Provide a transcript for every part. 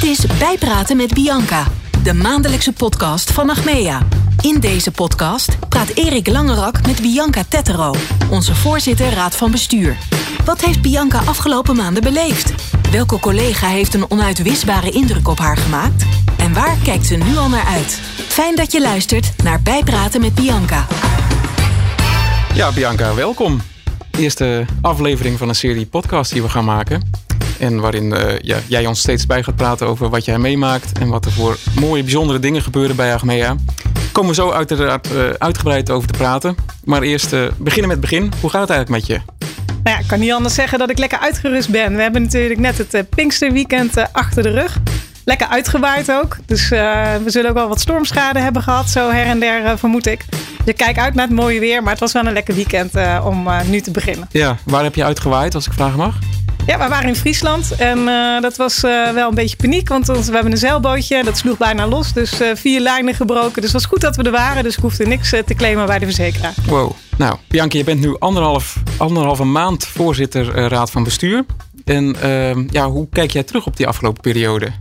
Dit is Bijpraten met Bianca, de maandelijkse podcast van Achmea. In deze podcast praat Erik Langerak met Bianca Tettero, onze voorzitter Raad van Bestuur. Wat heeft Bianca afgelopen maanden beleefd? Welke collega heeft een onuitwisbare indruk op haar gemaakt? En waar kijkt ze nu al naar uit? Fijn dat je luistert naar Bijpraten met Bianca. Ja, Bianca, welkom. Eerste aflevering van een serie podcast die we gaan maken. En waarin uh, ja, jij ons steeds bij gaat praten over wat jij meemaakt en wat er voor mooie, bijzondere dingen gebeuren bij Agmea. Komen we zo uiteraard uh, uitgebreid over te praten. Maar eerst uh, beginnen met het begin. Hoe gaat het eigenlijk met je? Nou ja, ik kan niet anders zeggen dat ik lekker uitgerust ben. We hebben natuurlijk net het Pinksterweekend achter de rug. Lekker uitgewaaid ook. Dus we zullen ook wel wat stormschade hebben gehad, zo her en der vermoed ik. Dus ik kijk uit naar het mooie weer, maar het was wel een lekker weekend om nu te beginnen. Ja, waar heb je uitgewaaid, als ik vragen mag? Ja, we waren in Friesland en uh, dat was uh, wel een beetje paniek. Want we hebben een zeilbootje, dat sloeg bijna los. Dus uh, vier lijnen gebroken. Dus het was goed dat we er waren. Dus ik hoefde niks te claimen bij de verzekeraar. Wow. Nou, Bianca, je bent nu anderhalf, anderhalve maand voorzitter Raad van Bestuur. En ehm, ja, hoe kijk jij terug op die afgelopen periode?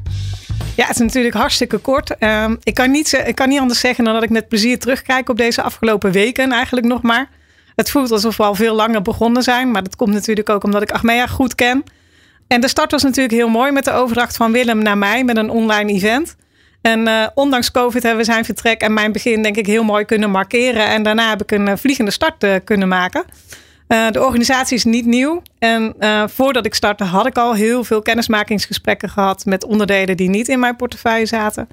Ja, het is natuurlijk hartstikke kort. Ehm, ik, kan niet, ik kan niet anders zeggen dan dat ik met plezier terugkijk op deze afgelopen weken eigenlijk nog maar. Het voelt alsof we al veel langer begonnen zijn. Maar dat komt natuurlijk ook omdat ik Achmea goed ken. En de start was natuurlijk heel mooi met de overdracht van Willem naar mij met een online event. En uh, ondanks COVID hebben we zijn vertrek en mijn begin denk ik heel mooi kunnen markeren. En daarna heb ik een uh, vliegende start uh, kunnen maken. de organisatie is niet nieuw. En voordat ik startte had ik al heel veel kennismakingsgesprekken gehad met onderdelen die niet in mijn portefeuille zaten.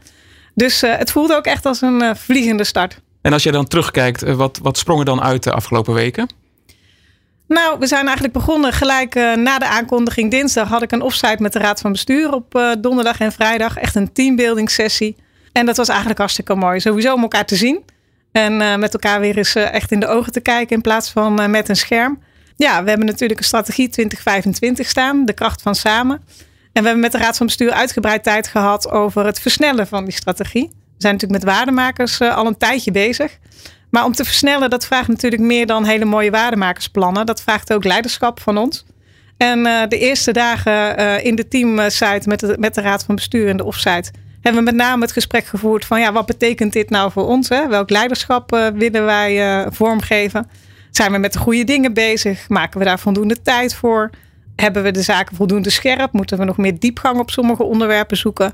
Dus het voelde ook echt als een vliegende start. En als je dan terugkijkt, eh, wat, wat sprong er dan uit de afgelopen weken? Nou, we zijn eigenlijk begonnen gelijk uh, na de aankondiging dinsdag. Had ik een offsite met de Raad van Bestuur op uh, donderdag en vrijdag. Echt een teambuilding sessie. En dat was eigenlijk hartstikke mooi. Sowieso om elkaar te zien. En met elkaar weer eens echt in de ogen te kijken in plaats van met een scherm. Ja, we hebben natuurlijk een strategie 2025 staan. De kracht van samen. En we hebben met de Raad van Bestuur uitgebreid tijd gehad over het versnellen van die strategie. Zijn natuurlijk met waardemakers uh, al een tijdje bezig. Maar om te versnellen, dat vraagt natuurlijk meer dan hele mooie waardemakersplannen. Dat vraagt ook leiderschap van ons. En uh, de eerste dagen uh, in de teamsite met de, met de Raad van Bestuur en de offsite hebben we met name het gesprek gevoerd van ja, wat betekent dit nou voor ons? Hè? Welk leiderschap willen wij vormgeven? Zijn we met de goede dingen bezig? Maken we daar voldoende tijd voor? Hebben we de zaken voldoende scherp? Moeten we nog meer diepgang op sommige onderwerpen zoeken?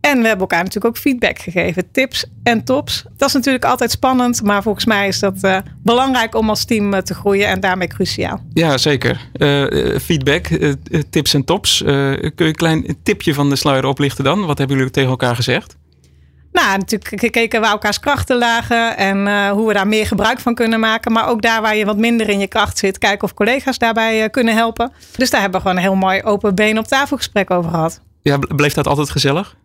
En we hebben elkaar natuurlijk ook feedback gegeven. Tips en tops. Dat is natuurlijk altijd spannend. Maar volgens mij is dat uh, belangrijk om als team uh, te groeien. En daarmee cruciaal. Ja, zeker. Uh, feedback, tips en tops. kun je een klein tipje van de sluier oplichten dan? Wat hebben jullie tegen elkaar gezegd? Nou, natuurlijk gekeken waar elkaars krachten lagen. En hoe we daar meer gebruik van kunnen maken. Maar ook daar waar je wat minder in je kracht zit. Kijken of collega's daarbij kunnen helpen. Dus daar hebben we gewoon een heel mooi open been op tafel gesprek over gehad. Ja, bleef dat altijd gezellig?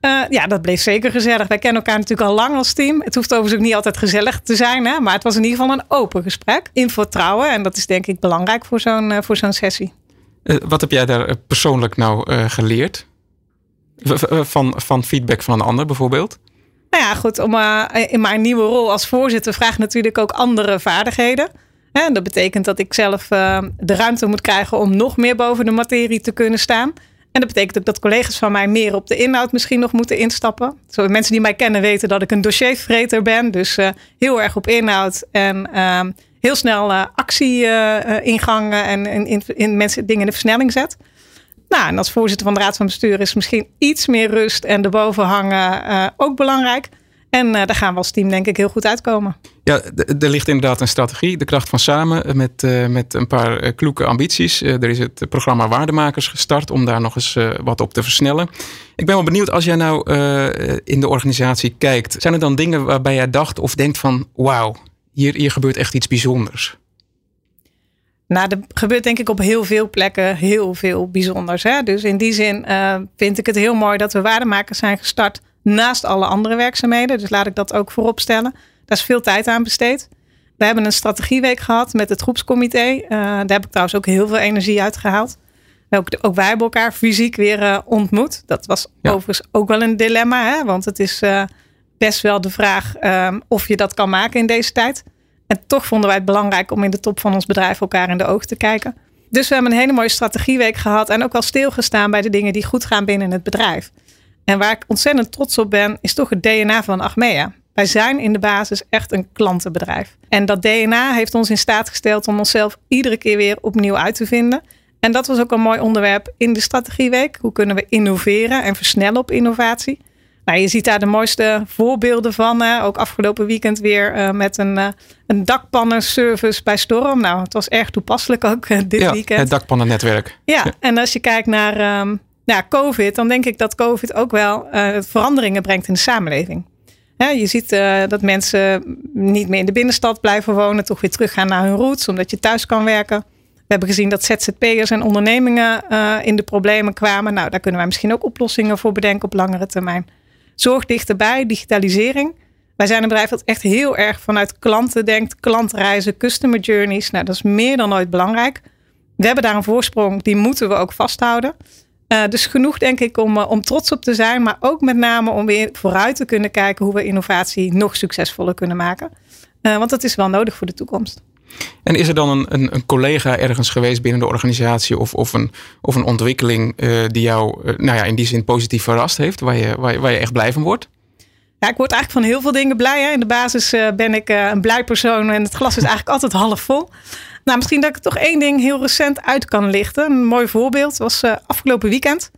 Uh, ja, dat bleef zeker gezellig. Wij kennen elkaar natuurlijk al lang als team. Het hoeft overigens ook niet altijd gezellig te zijn, hè? maar het was in ieder geval een open gesprek in vertrouwen. En dat is denk ik belangrijk voor zo'n uh, voor zo'n sessie. Uh, wat heb jij daar persoonlijk nou geleerd? Van, van feedback van een ander bijvoorbeeld? Nou ja, goed. Om, in mijn nieuwe rol als voorzitter vraag natuurlijk ook andere vaardigheden. En dat betekent dat ik zelf de ruimte moet krijgen om nog meer boven de materie te kunnen staan. En dat betekent ook dat collega's van mij meer op de inhoud misschien nog moeten instappen. Zo, mensen die mij kennen weten dat ik een dossiervreter ben. Dus uh, heel erg op inhoud en uh, heel snel uh, actie uh, ingangen en in, in, mensen dingen in de versnelling zet. Nou, en als voorzitter van de Raad van Bestuur is misschien iets meer rust en erboven hangen ook belangrijk. En uh, daar gaan we als team denk ik heel goed uitkomen. Ja, er ligt inderdaad een strategie, de kracht van samen, met, uh, met een paar uh, kloeke ambities. er is het programma Waardemakers gestart om daar nog eens wat op te versnellen. Ik ben wel benieuwd, als jij nou in de organisatie kijkt, zijn er dan dingen waarbij jij dacht of denkt van wauw, hier, hier gebeurt echt iets bijzonders? Nou, er gebeurt denk ik op heel veel plekken heel veel bijzonders. Hè? Dus in die zin vind ik het heel mooi dat we waardemakers zijn gestart naast alle andere werkzaamheden. Dus laat ik dat ook voorop stellen. Daar is veel tijd aan besteed. We hebben een strategieweek gehad met het groepscomité. Uh, daar heb ik trouwens ook heel veel energie uit gehaald. Ook, ook wij hebben elkaar fysiek weer uh, ontmoet. Dat was overigens ook wel een dilemma. Hè? Want het is uh, best wel de vraag ehm, of je dat kan maken in deze tijd. En toch vonden wij het belangrijk om in de top van ons bedrijf elkaar in de ogen te kijken. Dus we hebben een hele mooie strategieweek gehad en ook al stilgestaan bij de dingen die goed gaan binnen het bedrijf. En waar ik ontzettend trots op ben, is toch het DNA van Achmea. Wij zijn in de basis echt een klantenbedrijf. En dat DNA heeft ons in staat gesteld om onszelf iedere keer weer opnieuw uit te vinden. En dat was ook een mooi onderwerp in de strategieweek. Hoe kunnen we innoveren en versnellen op innovatie? Nou, je ziet daar de mooiste voorbeelden van. Hè? Ook afgelopen weekend weer uh, met een, uh, een dakpannenservice bij Storm. Nou, het was erg toepasselijk ook uh, dit ja, weekend. Het dakpannennetwerk. Ja, ja, en als je kijkt naar um, ja, COVID, dan denk ik dat COVID ook wel veranderingen brengt in de samenleving. Je ziet dat mensen niet meer in de binnenstad blijven wonen, toch weer teruggaan naar hun roots, omdat je thuis kan werken. We hebben gezien dat ZZP'ers en ondernemingen in de problemen kwamen. Nou, daar kunnen wij misschien ook oplossingen voor bedenken op langere termijn. Zorg dichterbij, digitalisering. Wij zijn een bedrijf dat echt heel erg vanuit klanten denkt, klantreizen, customer journeys. Nou, dat is meer dan ooit belangrijk. We hebben daar een voorsprong, die moeten we ook vasthouden. Uh, dus genoeg denk ik om, uh, om trots op te zijn, maar ook met name om weer vooruit te kunnen kijken hoe we innovatie nog succesvoller kunnen maken. Uh, want dat is wel nodig voor de toekomst. En is er dan een, een, een, collega ergens geweest binnen de organisatie of, of, een, of een ontwikkeling die jou nou ja, in die zin positief verrast heeft, waar je, waar, je, waar je echt blij van wordt? Ja, ik word eigenlijk van heel veel dingen blij. Hè. In de basis ben ik een blij persoon en het glas is eigenlijk altijd half vol. Nou, misschien dat ik toch één ding heel recent uit kan lichten. Een mooi voorbeeld was afgelopen weekend.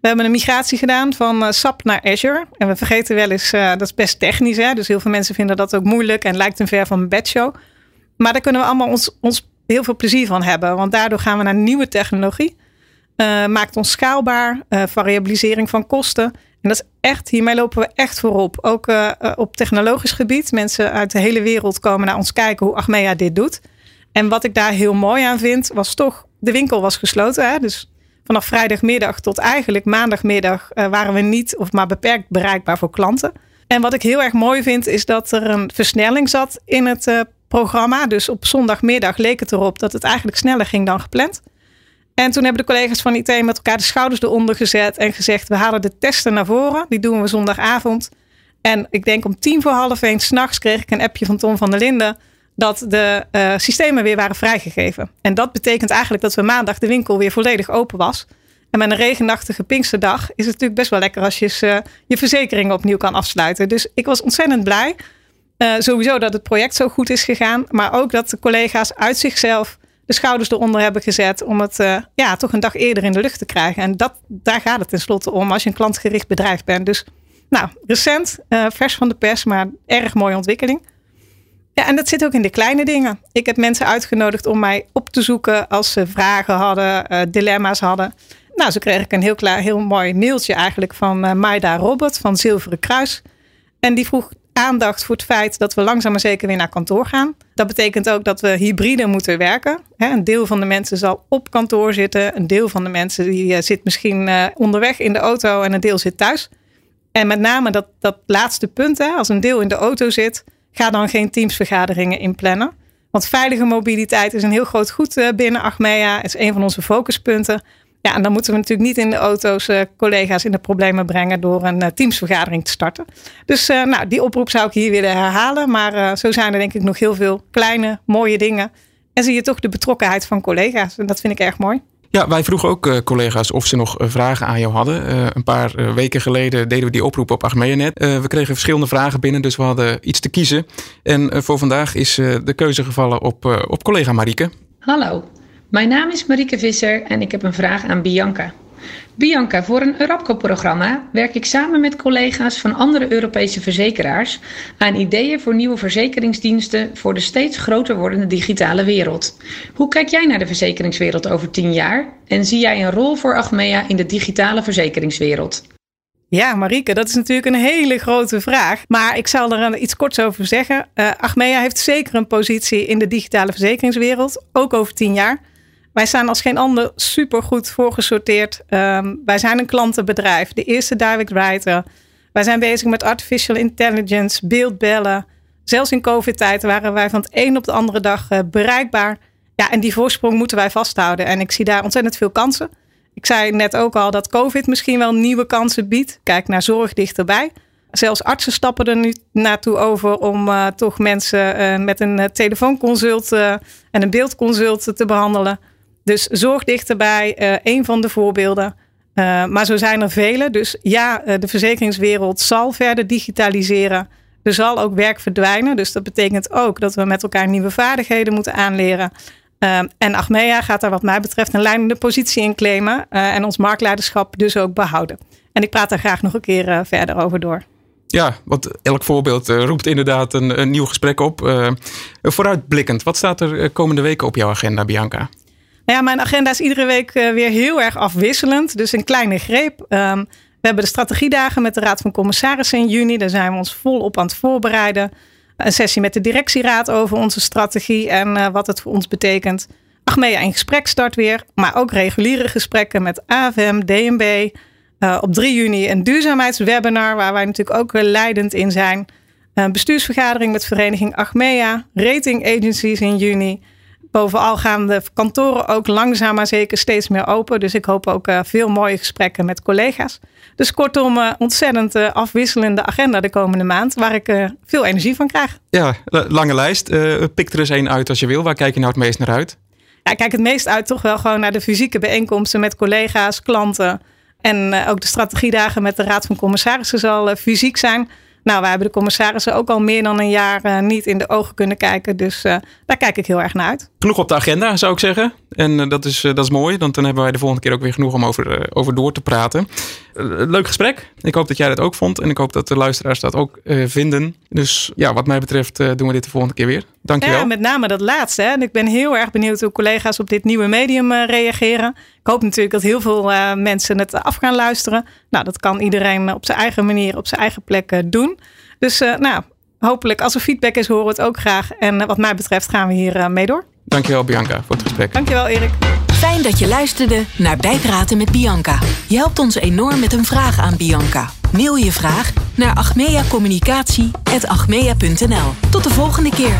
We hebben een migratie gedaan van SAP naar Azure. En we vergeten wel eens, dat is best technisch. Hè? Dus heel veel mensen vinden dat ook moeilijk en lijkt een ver van bedshow. Maar daar kunnen we allemaal ons, ons heel veel plezier van hebben. Want daardoor gaan we naar nieuwe technologie. Maakt ons schaalbaar. Variabilisering van kosten. En dat is echt, hiermee lopen we echt voorop. Ook op technologisch gebied. Mensen uit de hele wereld komen naar ons kijken hoe Achmea dit doet. En wat ik daar heel mooi aan vind, was toch, de winkel was gesloten. Hè? Dus vanaf vrijdagmiddag tot eigenlijk maandagmiddag waren we niet of maar beperkt bereikbaar voor klanten. En wat ik heel erg mooi vind, is dat er een versnelling zat in het programma. Dus op zondagmiddag leek het erop dat het eigenlijk sneller ging dan gepland. En toen hebben de collega's van IT met elkaar de schouders eronder gezet en gezegd: we halen de testen naar voren. Die doen we zondagavond. En ik denk om tien voor half één s'nachts kreeg ik een appje van Tom van der Linden dat de uh, systemen weer waren vrijgegeven. En dat betekent eigenlijk dat we maandag de winkel weer volledig open was. En met een regenachtige Pinksterdag is het natuurlijk best wel lekker als je uh, je verzekering opnieuw kan afsluiten. Dus ik was ontzettend blij. Uh, sowieso dat het project zo goed is gegaan. Maar ook dat de collega's uit zichzelf de schouders eronder hebben gezet. Om het ja, toch een dag eerder in de lucht te krijgen. En dat, daar gaat het tenslotte om als je een klantgericht bedrijf bent. Dus nou, recent, vers van de pers, maar erg mooie ontwikkeling. Ja, en dat zit ook in de kleine dingen. Ik heb mensen uitgenodigd om mij op te zoeken als ze vragen hadden, dilemma's hadden. Nou, zo kreeg ik een heel, klaar, heel mooi mailtje eigenlijk van Maida Robert van Zilveren Kruis. En die vroeg aandacht voor het feit dat we langzaam maar zeker weer naar kantoor gaan. Dat betekent ook dat we hybride moeten werken. Een deel van de mensen zal op kantoor zitten. Een deel van de mensen die eh, zit misschien eh, onderweg in de auto en een deel zit thuis. En met name dat, dat laatste punt, als een deel in de auto zit, ga dan geen teamsvergaderingen inplannen. Want veilige mobiliteit is een heel groot goed eh, binnen Achmea. Is een van onze focuspunten. Ja, en dan moeten we natuurlijk niet in de auto's uh, collega's in de problemen brengen door een uh, teamsvergadering te starten. Dus nou, die oproep zou ik hier willen herhalen. Maar zo zijn er denk ik nog heel veel kleine, mooie dingen. En zie je toch de betrokkenheid van collega's. En dat vind ik erg mooi. Ja, wij vroegen ook collega's of ze nog vragen aan jou hadden. een paar weken geleden deden we die oproep op Achmeanet. we kregen verschillende vragen binnen, dus we hadden iets te kiezen. En voor vandaag is de keuze gevallen op, op collega Marieke. Hallo, mijn naam is Marieke Visser en ik heb een vraag aan Bianca. Bianca, voor een Eurapco-programma werk ik samen met collega's van andere Europese verzekeraars aan ideeën voor nieuwe verzekeringsdiensten voor de steeds groter wordende digitale wereld. Hoe kijk jij naar de verzekeringswereld over tien jaar en zie jij een rol voor Achmea in de digitale verzekeringswereld? Ja, Marieke, dat is natuurlijk een hele grote vraag. Maar ik zal er iets korts over zeggen. Uh, Achmea heeft zeker een positie in de digitale verzekeringswereld, ook over tien jaar. Wij staan als geen ander supergoed voorgesorteerd. Um, wij zijn een klantenbedrijf, de eerste direct writer. Wij zijn bezig met artificial intelligence, beeldbellen. Zelfs in COVID-tijd waren wij van het een op de andere dag uh, bereikbaar. Ja, en die voorsprong moeten wij vasthouden. En ik zie daar ontzettend veel kansen. Ik zei net ook al dat COVID misschien wel nieuwe kansen biedt. Kijk naar zorg dichterbij. Zelfs artsen stappen er nu naartoe over om uh, toch mensen uh, met een telefoonconsult en een beeldconsult te behandelen. Dus zorg dichterbij, uh, een van de voorbeelden. Uh, maar zo zijn er vele. Dus ja, uh, de verzekeringswereld zal verder digitaliseren. Er zal ook werk verdwijnen. Dus dat betekent ook dat we met elkaar nieuwe vaardigheden moeten aanleren. En Achmea gaat daar wat mij betreft een leidende positie in claimen. en ons marktleiderschap dus ook behouden. En ik praat daar graag nog een keer verder over door. Ja, want elk voorbeeld roept inderdaad een, een nieuw gesprek op. vooruitblikkend, wat staat er komende weken op jouw agenda, Bianca? Nou ja, mijn agenda is iedere week eh, weer heel erg afwisselend. Dus een kleine greep. Ehm, we hebben de strategiedagen met de Raad van Commissarissen in juni. Daar zijn we ons volop aan het voorbereiden. Een sessie met de directieraad over onze strategie en uh, wat het voor ons betekent. Achmea in gesprek start weer. Maar ook reguliere gesprekken met AFM, DNB. Eh, op 3 juni een duurzaamheidswebinar waar wij natuurlijk ook leidend in zijn. Een bestuursvergadering met vereniging Achmea. Rating agencies in juni bovenal gaan de kantoren ook langzaam maar zeker steeds meer open. Dus ik hoop ook uh, veel mooie gesprekken met collega's. Dus kortom, uh, ontzettend uh, afwisselende agenda de komende maand, waar ik veel energie van krijg. Ja, lange lijst. pik er eens één uit als je wil. Waar kijk je nou het meest naar uit? Ja, ik kijk het meest uit toch wel gewoon naar de fysieke bijeenkomsten met collega's, klanten. En ook de strategiedagen met de Raad van Commissarissen zal fysiek zijn. Nou, wij hebben de commissarissen ook al meer dan een jaar uh, niet in de ogen kunnen kijken. Dus uh, daar kijk ik heel erg naar uit. Genoeg op de agenda, zou ik zeggen. En uh, dat, is, dat is mooi, want dan hebben wij de volgende keer ook weer genoeg om over, over door te praten. Leuk gesprek. Ik hoop dat jij dat ook vond. En ik hoop dat de luisteraars dat ook vinden. Dus ja, wat mij betreft doen we dit de volgende keer weer. Dankjewel. Ja, met name dat laatste. Hè. En ik ben heel erg benieuwd hoe collega's op dit nieuwe medium reageren. Ik hoop natuurlijk dat heel veel mensen het af gaan luisteren. Nou, dat kan iedereen op zijn eigen manier, op zijn eigen plek doen. Dus nou, hopelijk als er feedback is, horen we het ook graag. En wat mij betreft gaan we hier mee door. Dankjewel Bianca voor het gesprek. Dankjewel Erik. Fijn dat je luisterde naar Bijpraten met Bianca. Je helpt ons enorm met een vraag aan Bianca. Mail je vraag naar achmeacommunicatie.achmea.nl Tot de volgende keer.